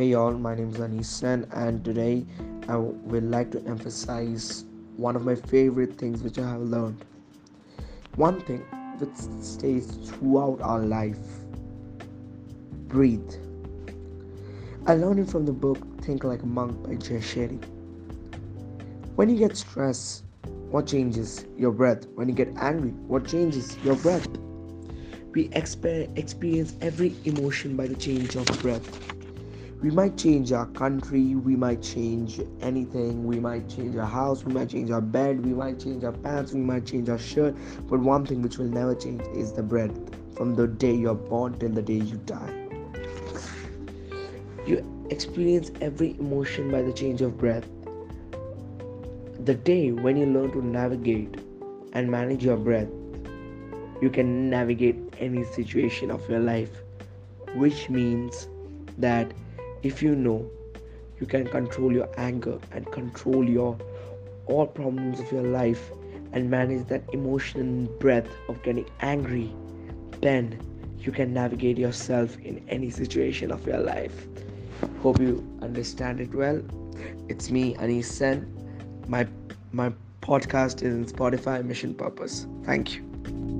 Hey y'all, my name is Anisan, and today I would like to emphasize one of my favorite things which I have learned. One thing which stays throughout our life breathe. I learned it from the book Think Like a Monk by Jay Shetty. When you get stressed, what changes? Your breath. When you get angry, what changes? Your breath. We exper- experience every emotion by the change of breath we might change our country we might change anything we might change our house we might change our bed we might change our pants we might change our shirt but one thing which will never change is the breath. From the day you're born till the day you die. You experience every emotion by the change of breath. The day when you learn to navigate and manage your breath you can navigate any situation of your life which means that if you know you can control your anger and control your all problems of your life and manage that emotional breath of getting angry. Then you can navigate yourself in any situation of your life. Hope you understand it well. It's me anis sen. My my podcast is in spotify mission purpose. Thank you